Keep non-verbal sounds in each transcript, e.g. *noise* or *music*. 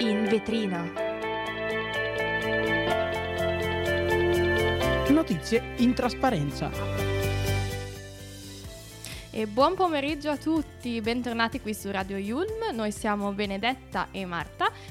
In vetrina. Notizie in trasparenza. E buon pomeriggio a tutti, bentornati qui su Radio Yulm. Noi siamo Benedetta e Marta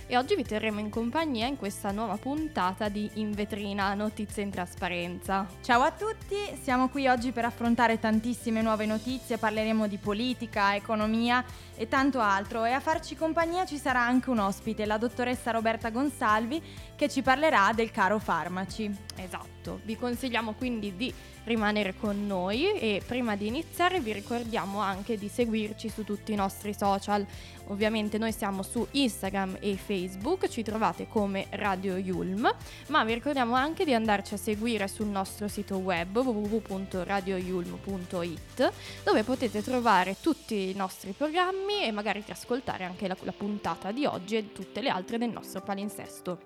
e oggi vi terremo in compagnia in questa nuova puntata di In vetrina notizie in trasparenza. Ciao a tutti, siamo qui oggi per affrontare tantissime nuove notizie, parleremo di politica, economia e tanto altro e a farci compagnia ci sarà anche un ospite, la dottoressa Roberta Gonsalvi che ci parlerà del caro farmaci. Esatto, vi consigliamo quindi di rimanere con noi e prima di iniziare vi ricordiamo anche di seguirci su tutti i nostri social. Ovviamente noi siamo su Instagram e Facebook, ci trovate come Radio Yulm, ma vi ricordiamo anche di andarci a seguire sul nostro sito web www.radioyulm.it dove potete trovare tutti i nostri programmi e magari riascoltare anche la, la puntata di oggi e tutte le altre del nostro palinsesto.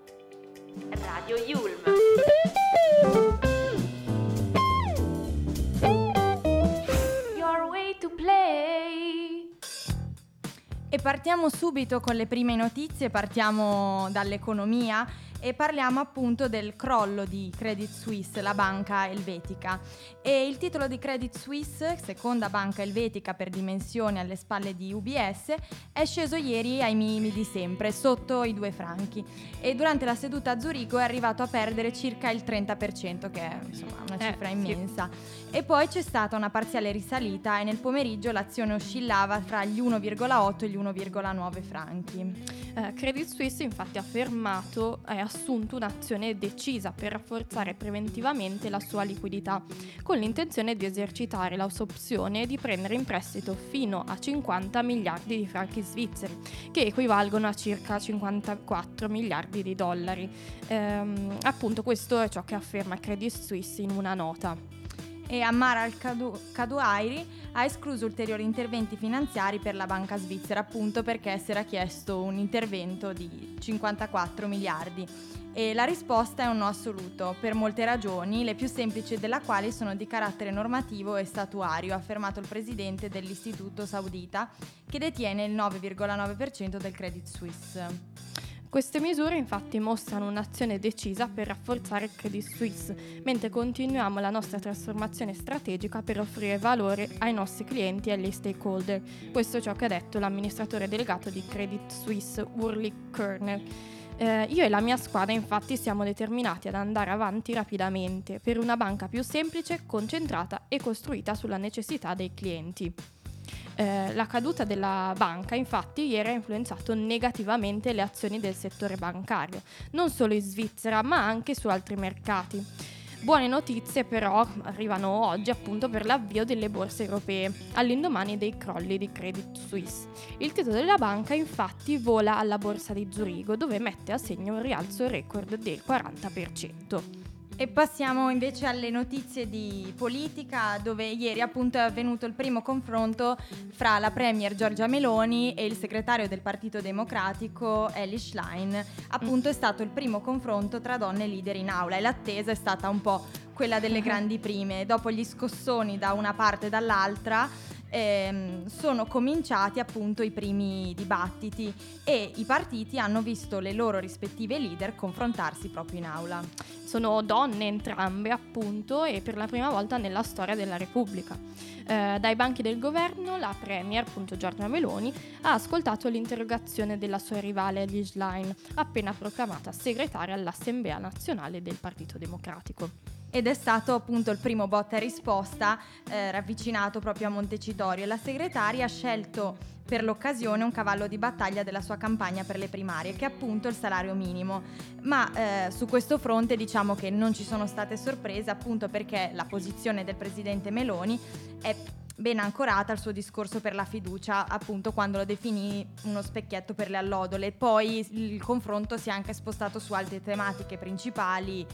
Radio Yulm. Play. E partiamo subito con le prime notizie, partiamo dall'economia e parliamo appunto del crollo di Credit Suisse, la banca elvetica. E il titolo di Credit Suisse, seconda banca elvetica per dimensioni alle spalle di UBS, è sceso ieri ai minimi di sempre, sotto i due franchi. E durante la seduta a Zurigo è arrivato a perdere circa il 30%, che è insomma una eh, cifra eh, immensa. Sì. E poi c'è stata una parziale risalita e nel pomeriggio l'azione oscillava tra gli 1,8 e gli 1,9 franchi. Eh, Credit Suisse infatti ha fermato e assunto un'azione decisa per rafforzare preventivamente la sua liquidità, con l'intenzione di esercitare la sua opzione di prendere in prestito fino a 50 miliardi di franchi svizzeri, che equivalgono a circa 54 miliardi di dollari. Ehm, appunto questo è ciò che afferma Credit Suisse in una nota e Ammar al-Kadouairi ha escluso ulteriori interventi finanziari per la banca svizzera appunto perché si era chiesto un intervento di 54 miliardi. E la risposta è un no assoluto, per molte ragioni, le più semplici della quali sono di carattere normativo e statuario, ha affermato il presidente dell'istituto saudita, che detiene il 9,9% del Credit Suisse. Queste misure infatti mostrano un'azione decisa per rafforzare il Credit Suisse, mentre continuiamo la nostra trasformazione strategica per offrire valore ai nostri clienti e agli stakeholder. Questo è ciò che ha detto l'amministratore delegato di Credit Suisse, Urli Kerner. Eh, io e la mia squadra infatti siamo determinati ad andare avanti rapidamente per una banca più semplice, concentrata e costruita sulla necessità dei clienti. Eh, la caduta della banca infatti ieri ha influenzato negativamente le azioni del settore bancario, non solo in Svizzera ma anche su altri mercati. Buone notizie però arrivano oggi appunto per l'avvio delle borse europee, all'indomani dei crolli di Credit Suisse. Il titolo della banca infatti vola alla borsa di Zurigo dove mette a segno un rialzo record del 40%. E passiamo invece alle notizie di politica, dove ieri appunto è avvenuto il primo confronto fra la Premier Giorgia Meloni e il segretario del Partito Democratico Ellie Schlein. Appunto è stato il primo confronto tra donne leader in aula e l'attesa è stata un po' quella delle *laughs* grandi prime. Dopo gli scossoni da una parte e dall'altra, ehm, sono cominciati appunto i primi dibattiti e i partiti hanno visto le loro rispettive leader confrontarsi proprio in aula. Sono donne entrambe appunto e per la prima volta nella storia della Repubblica. Eh, dai banchi del governo la Premier, appunto Giorgia Meloni, ha ascoltato l'interrogazione della sua rivale Liz Line, appena proclamata segretaria all'Assemblea nazionale del Partito Democratico ed è stato appunto il primo botta e risposta eh, ravvicinato proprio a Montecitorio. La segretaria ha scelto per l'occasione un cavallo di battaglia della sua campagna per le primarie, che è appunto il salario minimo. Ma eh, su questo fronte diciamo che non ci sono state sorprese, appunto perché la posizione del presidente Meloni è ben ancorata al suo discorso per la fiducia, appunto quando lo definì uno specchietto per le allodole. Poi il confronto si è anche spostato su altre tematiche principali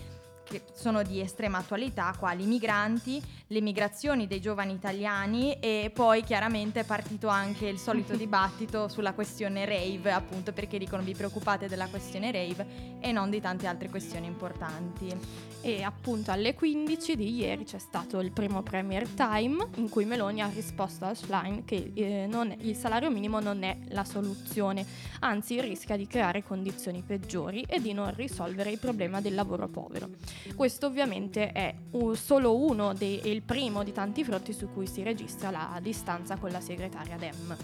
che sono di estrema attualità, quali i migranti, le migrazioni dei giovani italiani e poi chiaramente è partito anche il solito *laughs* dibattito sulla questione rave, appunto perché dicono vi preoccupate della questione rave e non di tante altre questioni importanti. E appunto alle 15 di ieri c'è stato il primo Premier Time in cui Meloni ha risposto a Schlein che eh, non, il salario minimo non è la soluzione, anzi rischia di creare condizioni peggiori e di non risolvere il problema del lavoro povero. Questo ovviamente è uh, solo uno dei, il primo di tanti fronti su cui si registra la distanza con la segretaria Dem.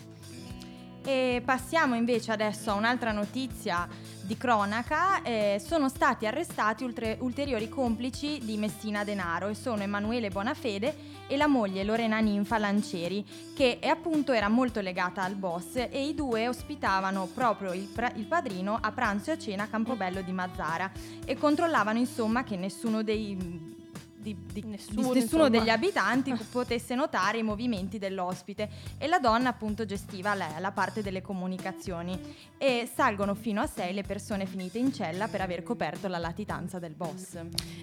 E passiamo invece adesso a un'altra notizia di cronaca. Eh, sono stati arrestati ultre- ulteriori complici di Messina Denaro e sono Emanuele Bonafede e la moglie Lorena Ninfa Lancieri, che appunto era molto legata al boss e i due ospitavano proprio il, pra- il padrino a pranzo e a cena a Campobello di Mazzara e controllavano insomma che nessuno dei di, di nessuno, di nessuno degli abitanti potesse notare i movimenti dell'ospite e la donna appunto gestiva la, la, parte delle comunicazioni e salgono fino a sei le persone finite in cella per aver coperto la latitanza del boss.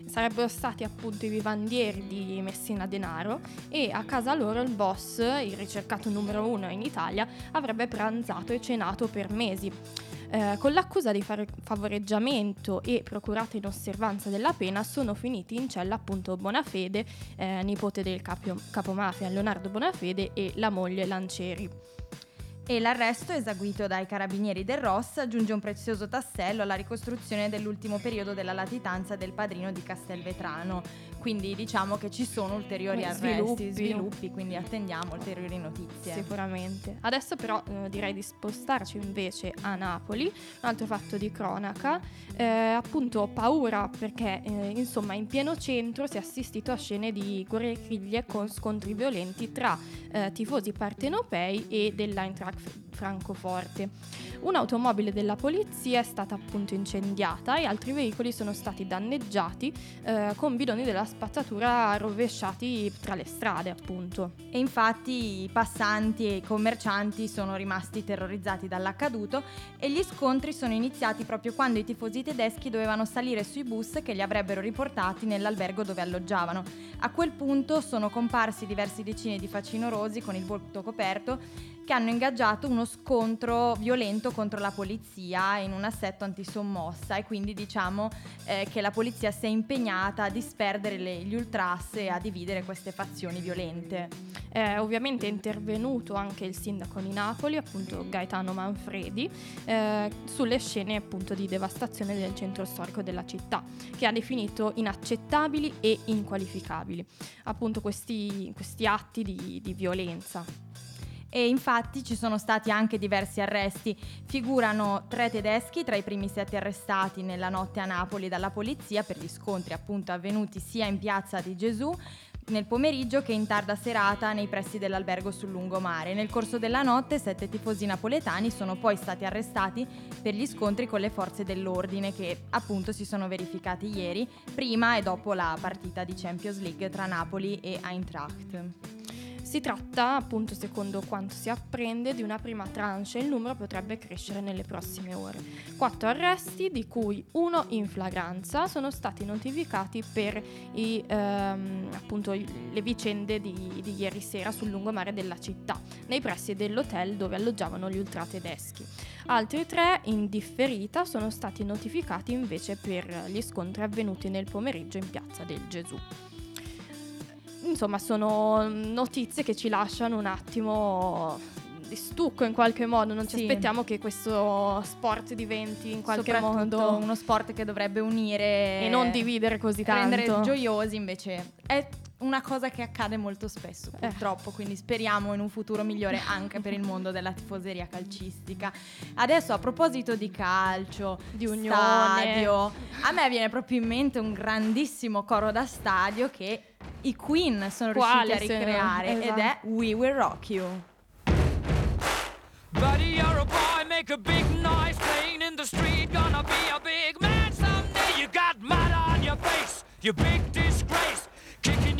Sarebbero stati appunto i vivandieri di Messina Denaro e a casa loro il boss, il ricercato numero uno in Italia, avrebbe pranzato e cenato per mesi. Eh, con l'accusa di fare favoreggiamento e procurata in osservanza della pena sono finiti in cella appunto Bonafede, eh, nipote del capo, capomafia Leonardo Bonafede e la moglie Lancieri e l'arresto eseguito dai carabinieri del Ross aggiunge un prezioso tassello alla ricostruzione dell'ultimo periodo della latitanza del padrino di Castelvetrano. Quindi diciamo che ci sono ulteriori arresti, sviluppi, sviluppi quindi attendiamo ulteriori notizie. Sicuramente. Adesso però eh, direi di spostarci invece a Napoli, un altro fatto di cronaca, eh, appunto paura perché eh, insomma in pieno centro si è assistito a scene di guerriglie con scontri violenti tra eh, tifosi partenopei e dell'Eintracht Francoforte. Un'automobile della polizia è stata appunto incendiata e altri veicoli sono stati danneggiati eh, con bidoni della spazzatura rovesciati tra le strade appunto. E infatti i passanti e i commercianti sono rimasti terrorizzati dall'accaduto e gli scontri sono iniziati proprio quando i tifosi tedeschi dovevano salire sui bus che li avrebbero riportati nell'albergo dove alloggiavano. A quel punto sono comparsi diversi decine di facinorosi con il volto coperto che hanno ingaggiato uno scontro violento contro la polizia in un assetto antisommossa e quindi diciamo eh, che la polizia si è impegnata a disperdere le, gli ultras e a dividere queste fazioni violente. Eh, ovviamente è intervenuto anche il sindaco di Napoli, appunto Gaetano Manfredi, eh, sulle scene appunto di devastazione del centro storico della città, che ha definito inaccettabili e inqualificabili appunto questi, questi atti di, di violenza e infatti ci sono stati anche diversi arresti. Figurano tre tedeschi tra i primi sette arrestati nella notte a Napoli dalla polizia per gli scontri appunto avvenuti sia in piazza di Gesù nel pomeriggio che in tarda serata nei pressi dell'albergo sul lungomare. Nel corso della notte sette tifosi napoletani sono poi stati arrestati per gli scontri con le forze dell'ordine che appunto si sono verificati ieri, prima e dopo la partita di Champions League tra Napoli e Eintracht. Si tratta, appunto, secondo quanto si apprende, di una prima tranche e il numero potrebbe crescere nelle prossime ore. Quattro arresti, di cui uno in flagranza, sono stati notificati per i, ehm, appunto, le vicende di, di, ieri sera sul lungomare della città, nei pressi dell'hotel dove alloggiavano gli ultratedeschi. Altri tre, in differita, sono stati notificati invece per gli scontri avvenuti nel pomeriggio in piazza del Gesù insomma sono notizie che ci lasciano un attimo di stucco in qualche modo, non ci sì. aspettiamo che questo sport diventi in qualche modo uno sport che dovrebbe unire e non dividere così tanto. Rendere gioiosi invece è una cosa che accade molto spesso eh. purtroppo, eh. quindi speriamo in un futuro migliore anche per il mondo della tifoseria calcistica. Adesso a proposito di calcio, di unione, stadio, a me viene proprio in mente un grandissimo coro da stadio che i Queen sono Quale riusciti a ricreare esatto. ed è We Will Rock You. Buddy, you're a boy, make a big noise playing in the street. Gonna be a big man someday. You got mud on your face, you big disgrace.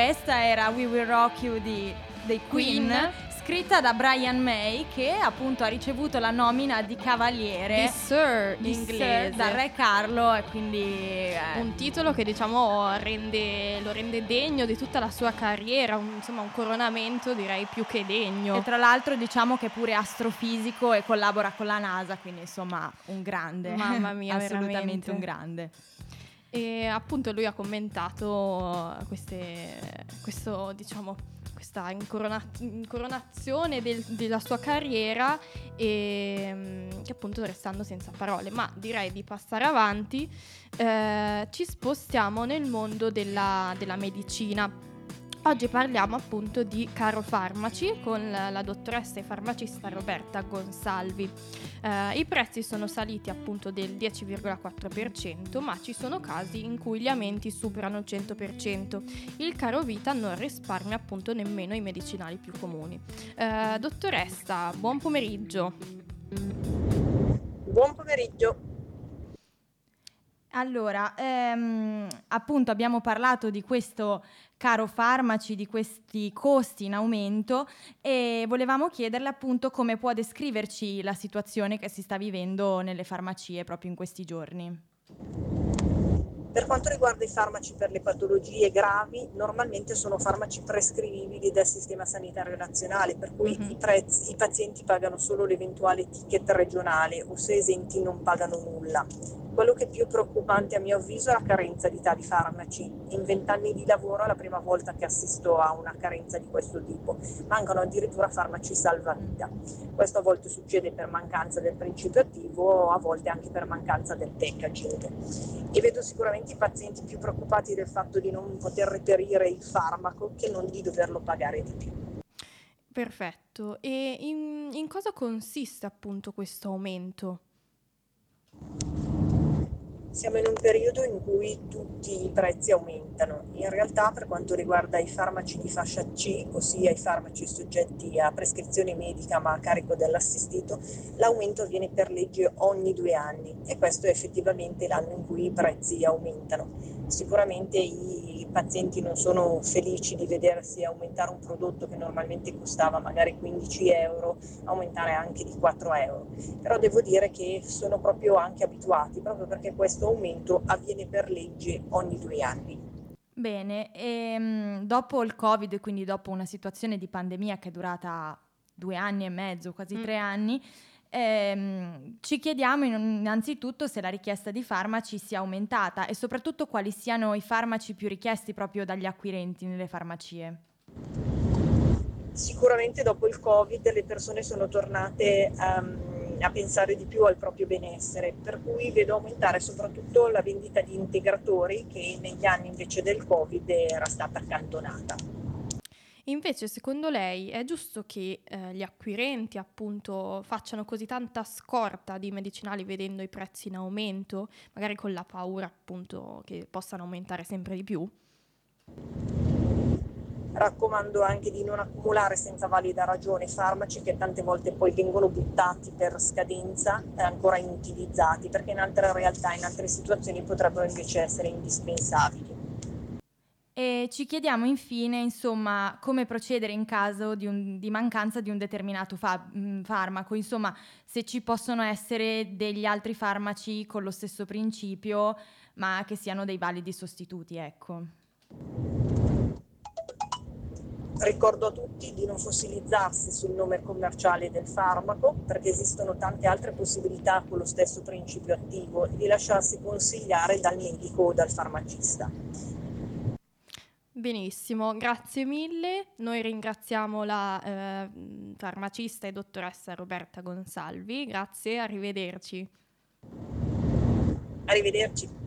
Questa era We Will Rock You di, dei Queen, Queen. scritta da Brian May che appunto ha ricevuto la nomina di cavaliere Di Sir di inglese. Sir dal re Carlo e quindi eh, Un titolo che diciamo rende- lo rende degno di tutta la sua carriera, un- insomma un coronamento direi più che degno. e tra l'altro diciamo che è pure astrofisico e collabora con la NASA, quindi insomma un grande. Mamma mia, *laughs* assolutamente veramente. un grande. E appunto lui ha commentato queste, questo, diciamo, questa incorona- incoronazione del- della sua carriera e mm, che appunto restando senza parole. Ma direi di passare avanti, eh, ci spostiamo nel mondo della, della medicina. Oggi parliamo appunto di caro farmaci con la, la dottoressa e farmacista Roberta Gonsalvi. Eh, I prezzi sono saliti appunto del 10,4%, ma ci sono casi in cui gli aumenti superano il 100%. Il caro vita non risparmia appunto nemmeno i medicinali più comuni. Eh, dottoressa, buon pomeriggio. Buon pomeriggio. Allora, ehm, appunto abbiamo parlato di questo caro farmaci, di questi costi in aumento e volevamo chiederle appunto come può descriverci la situazione che si sta vivendo nelle farmacie proprio in questi giorni. Per quanto riguarda i farmaci per le patologie gravi, normalmente sono farmaci prescrivibili dal Sistema Sanitario Nazionale, per cui Mhm. i, prezzi, i pazienti pagano solo l'eventuale ticket regionale o se esenti non pagano nulla. Quello che è più preoccupante a mio avviso è la carenza di tali farmaci. In vent'anni di lavoro è la prima volta che assisto a una carenza di questo tipo. Mancano addirittura farmaci salvavita. Questo a volte succede per mancanza del principio attivo, a volte anche per mancanza del packaging. E vedo sicuramente i pazienti più preoccupati del fatto di non poter reperire il farmaco che non di doverlo pagare di più. Perfetto. E in, in cosa consiste appunto questo aumento? Siamo in un periodo in cui tutti i prezzi aumentano. In realtà per quanto riguarda i farmaci di fascia C, ossia i farmaci soggetti a prescrizione medica ma a carico dell'assistito, l'aumento avviene per legge ogni due anni e questo è effettivamente l'anno in cui i prezzi aumentano. Sicuramente i pazienti non sono felici di vedersi aumentare un prodotto che normalmente costava magari 15 euro, aumentare anche di 4 euro. Però devo dire che sono proprio anche abituati, proprio perché questo aumento avviene per legge ogni due anni. Bene, ehm, dopo il Covid, quindi dopo una situazione di pandemia che è durata due anni e mezzo, quasi Mm. tre anni, ehm, ci chiediamo in- innanzitutto se la richiesta di farmaci sia aumentata e soprattutto quali siano i farmaci più richiesti proprio dagli acquirenti nelle farmacie. Sicuramente dopo il Covid le persone sono tornate ehm, a pensare di più al proprio benessere, per cui vedo aumentare soprattutto la vendita di integratori che negli anni invece del Covid era stata accantonata. Invece, secondo lei è giusto che eh, gli acquirenti appunto facciano così tanta scorta di medicinali vedendo i prezzi in aumento, magari con la paura appunto che possano aumentare sempre di più? Raccomando anche di non accumulare senza valida ragione farmaci che tante volte poi vengono buttati per scadenza e ancora inutilizzati, perché in altre realtà, in altre situazioni potrebbero invece essere indispensabili. E ci chiediamo infine, insomma, come procedere in caso di, un- di mancanza di un determinato fa- mh, farmaco, insomma, se ci possono essere degli altri farmaci con lo stesso principio ma che siano dei validi sostituti, ecco. Ricordo a tutti di non fossilizzarsi sul nome commerciale del farmaco perché esistono tante altre possibilità con lo stesso principio attivo e di lasciarsi consigliare dal medico o dal farmacista. Benissimo, grazie mille. Noi ringraziamo la eh, farmacista e dottoressa Roberta Gonsalvi. Grazie, arrivederci. Arrivederci.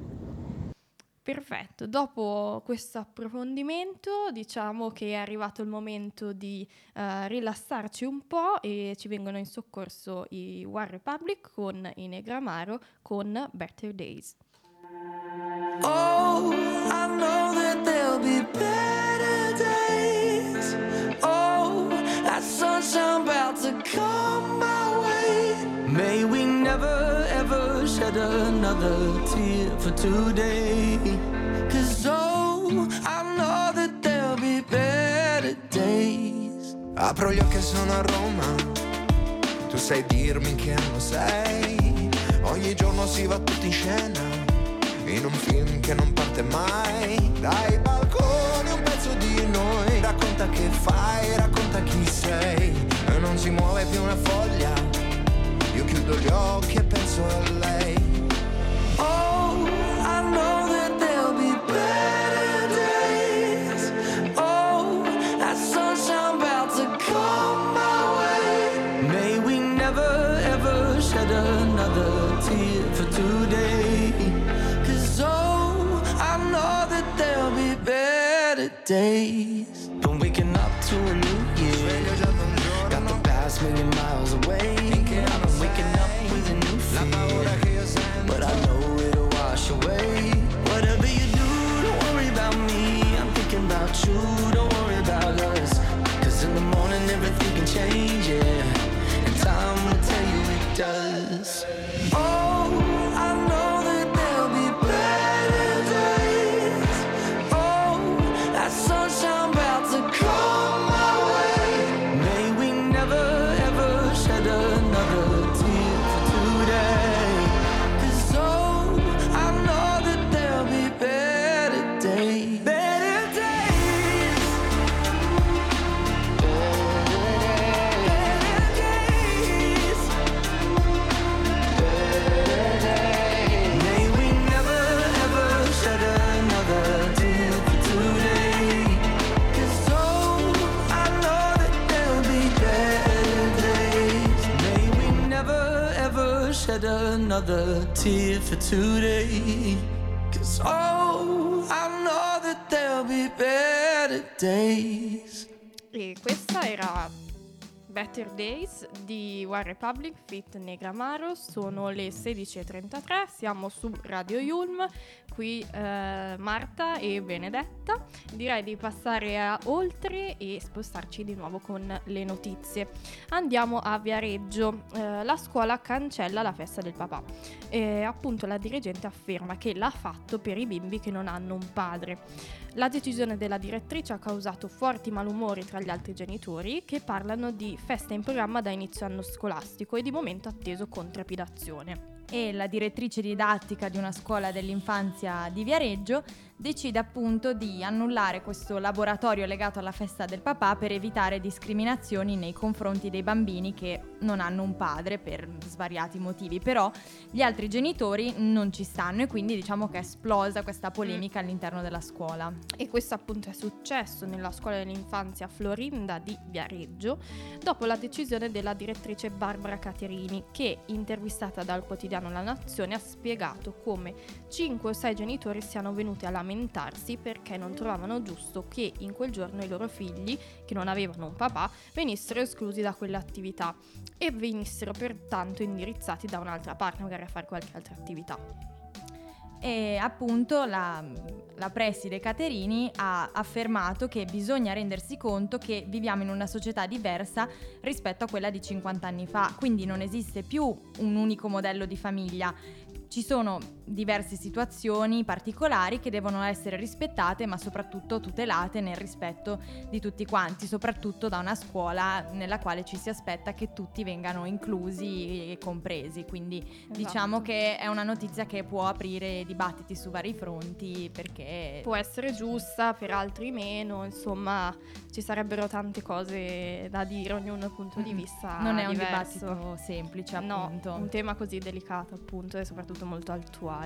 Perfetto, dopo questo approfondimento diciamo che è arrivato il momento di uh, rilassarci un po' e ci vengono in soccorso i War Republic con Inegramaro con Better Days. Oh, I know that there'll be better days. Oh, that sunshine about to come my way. May we never ever shed another tear for today. Apro gli occhi e sono a Roma. Tu sai dirmi che anno sei. Ogni giorno si va tutti in scena. In un film che non parte mai. Dai balconi un pezzo di noi. Racconta che fai, racconta chi sei. E non si muove più una foglia. Io chiudo gli occhi e penso a lei. Days. From waking up to a new year. Got the past million miles away. I've been waking up with a new fear. But I know it'll wash away. Whatever you do, don't worry about me. I'm thinking about you, don't worry about us. Cause in the morning everything can change, yeah. And time will tell you it does. Another tear for today. Cause oh, I know that there'll be better days. E questa era Better Days di War Republic Fit Negramaro, sono le 16.33, siamo su Radio Yulm, qui eh, Marta e Benedetta. Direi di passare a oltre e spostarci di nuovo con le notizie. Andiamo a Viareggio, eh, la scuola cancella la festa del papà. E appunto la dirigente afferma che l'ha fatto per i bimbi che non hanno un padre. La decisione della direttrice ha causato forti malumori tra gli altri genitori che parlano di festa in programma da inizio anno scolastico e di momento atteso con trepidazione. e la direttrice didattica di una scuola dell'infanzia di Viareggio decide appunto di annullare questo laboratorio legato alla festa del papà per evitare discriminazioni nei confronti dei bambini che non hanno un padre per svariati motivi, però gli altri genitori non ci stanno e quindi diciamo che è esplosa questa polemica all'interno della scuola. E questo appunto è successo nella scuola dell'infanzia Florinda di Viareggio dopo la decisione della direttrice Barbara Caterini che, intervistata dal quotidiano La Nazione, ha spiegato come 5 o 6 genitori siano venuti a lamentarsi perché non trovavano giusto che in quel giorno i loro figli, che non avevano un papà, venissero esclusi da quell'attività e venissero pertanto indirizzati da un'altra parte, magari a fare qualche altra attività. E appunto la, la preside Caterini ha affermato che bisogna rendersi conto che viviamo in una società diversa rispetto a quella di 50 anni fa, quindi non esiste più un unico modello di famiglia. Ci sono diverse situazioni particolari che devono essere rispettate ma soprattutto tutelate nel rispetto di tutti quanti, soprattutto da una scuola nella quale ci si aspetta che tutti vengano inclusi e compresi. Quindi Esatto. diciamo che è una notizia che può aprire dibattiti su vari fronti perché Può essere giusta, per altri meno, insomma ci sarebbero tante cose da dire, ognuno ha un punto di vista non è un diverso. dibattito semplice No, appunto. un tema così delicato appunto e soprattutto molto attuale.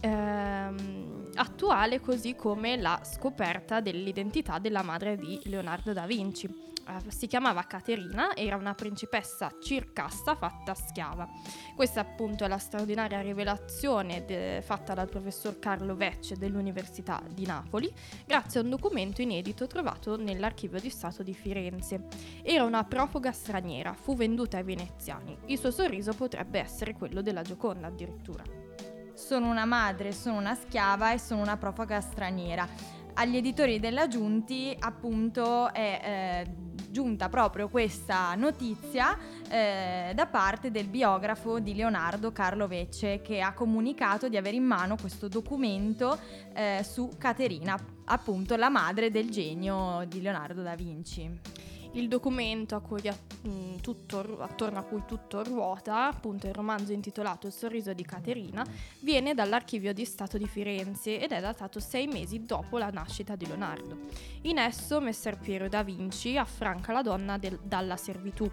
Ehm, attuale così come la scoperta dell'identità della madre di Leonardo da Vinci. Eh, si chiamava Caterina, era una principessa circassa fatta schiava. Questa appunto è la straordinaria rivelazione de- fatta dal professor Carlo Vecce dell'Università di Napoli, grazie a un documento inedito trovato nell'archivio di Stato di Firenze. Era una profuga straniera, fu venduta ai veneziani. Il suo sorriso potrebbe essere quello della Gioconda addirittura. Sono una madre, sono una schiava e sono una profuga straniera. Agli editori della Giunti appunto è eh, giunta proprio questa notizia eh, da parte del biografo di Leonardo Carlo Vecce che ha comunicato di avere in mano questo documento eh, su Caterina, appunto la madre del genio di Leonardo da Vinci. Il documento a cui mh, tutto- attorno a cui tutto ruota, appunto il romanzo intitolato Il sorriso di Caterina, viene dall'archivio di Stato di Firenze ed è datato sei mesi dopo la nascita di Leonardo. In esso Messer Piero da Vinci affranca la donna del- dalla servitù,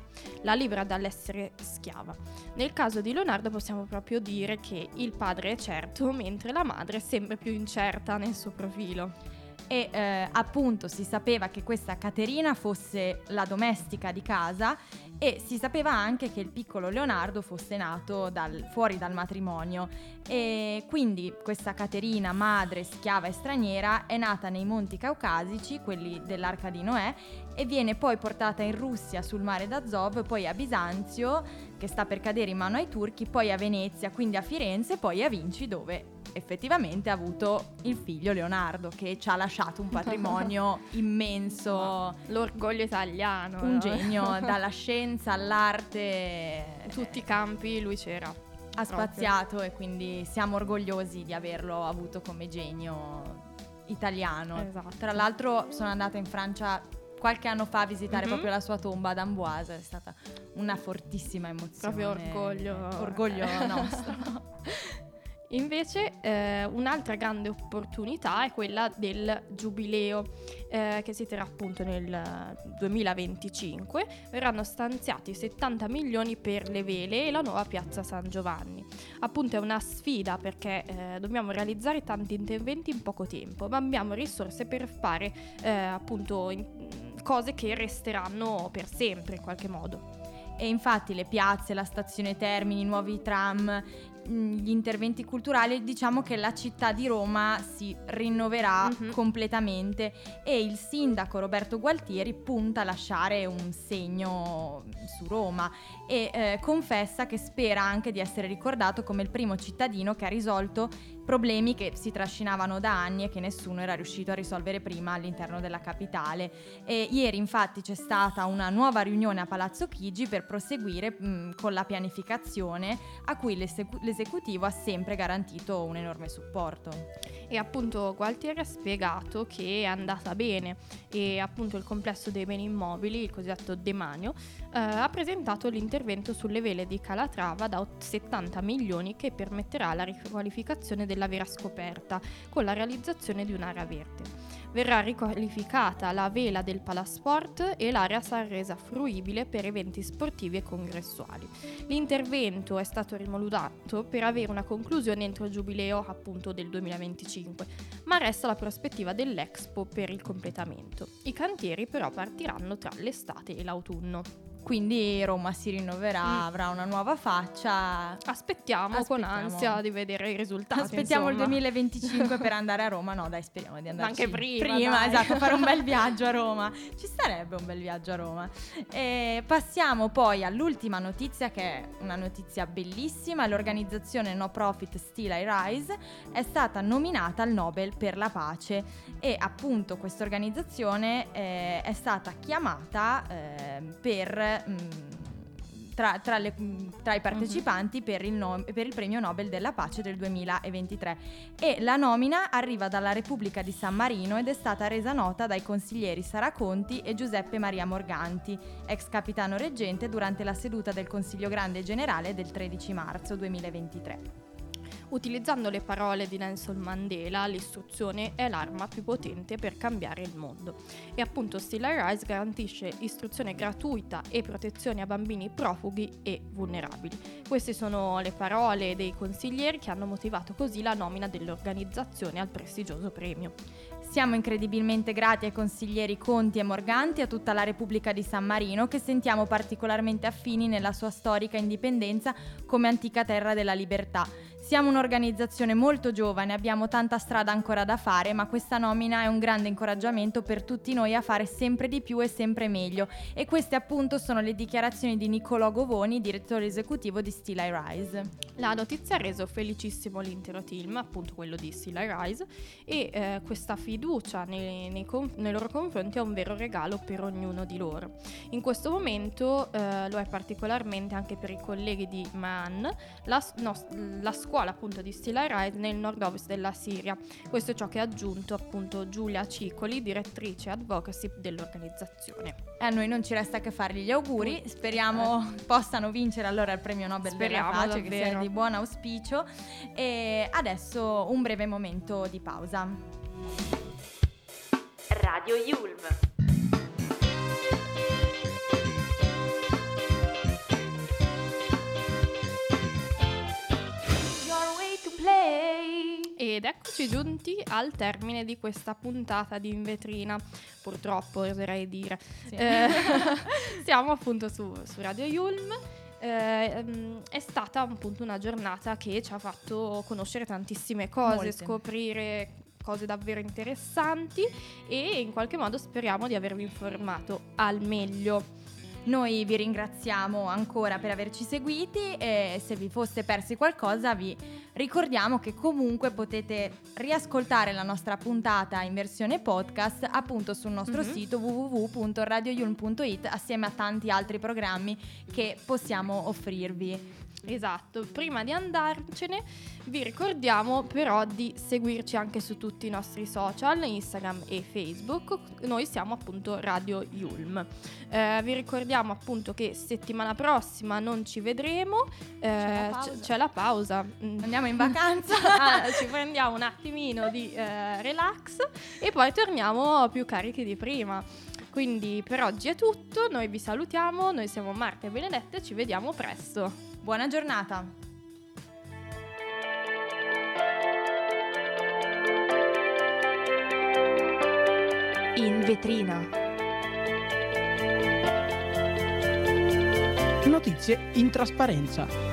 la libera dall'essere schiava. Nel caso di Leonardo possiamo proprio dire che il padre è certo, mentre la madre è sempre più incerta nel suo profilo. E eh, appunto si sapeva che questa Caterina fosse la domestica di casa e si sapeva anche che il piccolo Leonardo fosse nato dal- fuori dal matrimonio e quindi questa Caterina, madre, schiava e straniera, è nata nei monti caucasici, quelli dell'Arca di Noè, e viene poi portata in Russia sul mare d'Azov, poi a Bisanzio, che sta per cadere in mano ai turchi, poi a Venezia, quindi a Firenze, poi a Vinci dove effettivamente ha avuto il figlio Leonardo che ci ha lasciato un *laughs* patrimonio immenso, L'orgoglio italiano. un no? genio dalla scienza *laughs* all'arte. In tutti i campi lui c'era. ha spaziato e quindi siamo orgogliosi di averlo avuto come genio italiano. Esatto. Tra l'altro sono andata in Francia qualche anno fa a visitare Mhm. proprio la sua tomba ad Amboise, è stata una fortissima emozione. Proprio orgoglio. Orgoglio *laughs* nostro. Invece eh, un'altra grande opportunità è quella del giubileo eh, che si terrà appunto nel 2025. Verranno stanziati 70 milioni per le vele e la nuova piazza San Giovanni. Appunto è una sfida perché eh, dobbiamo realizzare tanti interventi in poco tempo, ma abbiamo risorse per fare eh, appunto in- cose che resteranno per sempre in qualche modo. E infatti le piazze, la stazione Termini, i nuovi tram, gli interventi culturali, diciamo che la città di Roma si rinnoverà Mhm. completamente e il sindaco Roberto Gualtieri punta a lasciare un segno su Roma e eh, confessa che spera anche di essere ricordato come il primo cittadino che ha risolto problemi che si trascinavano da anni e che nessuno era riuscito a risolvere prima all'interno della capitale. E ieri infatti c'è stata una nuova riunione a Palazzo Chigi per proseguire mh, con la pianificazione a cui l'esecu- l'esecutivo ha sempre garantito un enorme supporto. E appunto Gualtieri ha spiegato che è andata bene e appunto il complesso dei beni immobili, il cosiddetto demanio, eh, ha presentato l'intervento sulle vele di Calatrava da ot- 70 milioni che permetterà la riqualificazione della vera scoperta con la realizzazione di un'area verde. Verrà riqualificata la vela del Palasport e l'area sarà resa fruibile per eventi sportivi e congressuali. L'intervento è stato rimodulato per avere una conclusione entro il giubileo appunto del 2025, ma resta la prospettiva dell'Expo per il completamento. I cantieri però partiranno tra l'estate e l'autunno. Quindi Roma si rinnoverà, Mm. avrà una nuova faccia. Aspettiamo, con Aspettiamo. ansia di vedere i risultati. Aspettiamo il insomma. 2025 per *laughs* andare a Roma. No, dai, speriamo di andarci Anche prima, Prima, dai. esatto, fare un bel *laughs* viaggio a Roma. Ci sarebbe un bel viaggio a Roma. E passiamo poi all'ultima notizia, che è una notizia bellissima. L'organizzazione no profit Still I Rise è stata nominata al Nobel per la pace e appunto questa organizzazione eh, è stata chiamata eh, per tra, tra le- tra i partecipanti per, il no- per il premio Nobel della pace del 2023 e la nomina arriva dalla Repubblica di San Marino ed è stata resa nota dai consiglieri Sara Conti e Giuseppe Maria Morganti, ex capitano reggente durante la seduta del Consiglio Grande Generale del 13 marzo 2023. Utilizzando le parole di Nelson Mandela, l'istruzione è l'arma più potente per cambiare il mondo. E appunto Still Rise garantisce istruzione gratuita e protezione a bambini profughi e vulnerabili. Queste sono le parole dei consiglieri che hanno motivato così la nomina dell'organizzazione al prestigioso premio. Siamo incredibilmente grati ai consiglieri Conti e Morganti e a tutta la Repubblica di San Marino che sentiamo particolarmente affini nella sua storica indipendenza come antica terra della libertà. Siamo un'organizzazione molto giovane, abbiamo tanta strada ancora da fare, ma questa nomina è un grande incoraggiamento per tutti noi a fare sempre di più e sempre meglio. E queste appunto sono le dichiarazioni di Niccolò Govoni, direttore esecutivo di Still I Rise. La notizia ha reso felicissimo l'intero team, appunto quello di Still I Rise, e eh, questa fiducia nei, nei conf- nei loro confronti è un vero regalo per ognuno di loro. In questo momento eh, lo è particolarmente anche per i colleghi di Man, la, no, la scuola appunto di Rise nel nord-ovest della Siria. Questo è ciò che ha aggiunto appunto Giulia Cicoli, direttrice advocacy dell'organizzazione. E a noi non ci resta che fargli gli auguri, speriamo possano vincere allora il premio Nobel Speriamo, della pace, che sia davvero. di buon auspicio. E adesso un breve momento di pausa. Radio Yulm. Eccoci giunti al termine di questa puntata di In Vetrina, purtroppo oserei dire. Sì. Eh, *laughs* siamo appunto su, su Radio Yulm. Eh, ehm, è stata appunto una giornata che ci ha fatto conoscere tantissime cose, Molte. scoprire cose davvero interessanti e in qualche modo speriamo di avervi informato al meglio. Noi vi ringraziamo ancora per averci seguiti e se vi foste persi qualcosa vi ricordiamo che comunque potete riascoltare la nostra puntata in versione podcast appunto sul nostro Mhm. sito www.radioyulm.it assieme a tanti altri programmi che possiamo offrirvi. Esatto, prima di andarcene vi ricordiamo però di seguirci anche su tutti i nostri social, Instagram e Facebook, noi siamo appunto Radio Yulm. Eh, vi ricordiamo appunto che settimana prossima non ci vedremo, eh, la pausa. c- c'è la pausa. Mm. Andiamo in vacanza. *laughs* Ah, ci prendiamo un attimino di eh, relax e poi torniamo più carichi di prima. Quindi per oggi è tutto, noi vi salutiamo, noi siamo Marta e Benedetta e ci vediamo presto. Buona giornata. In vetrina. Notizie in trasparenza.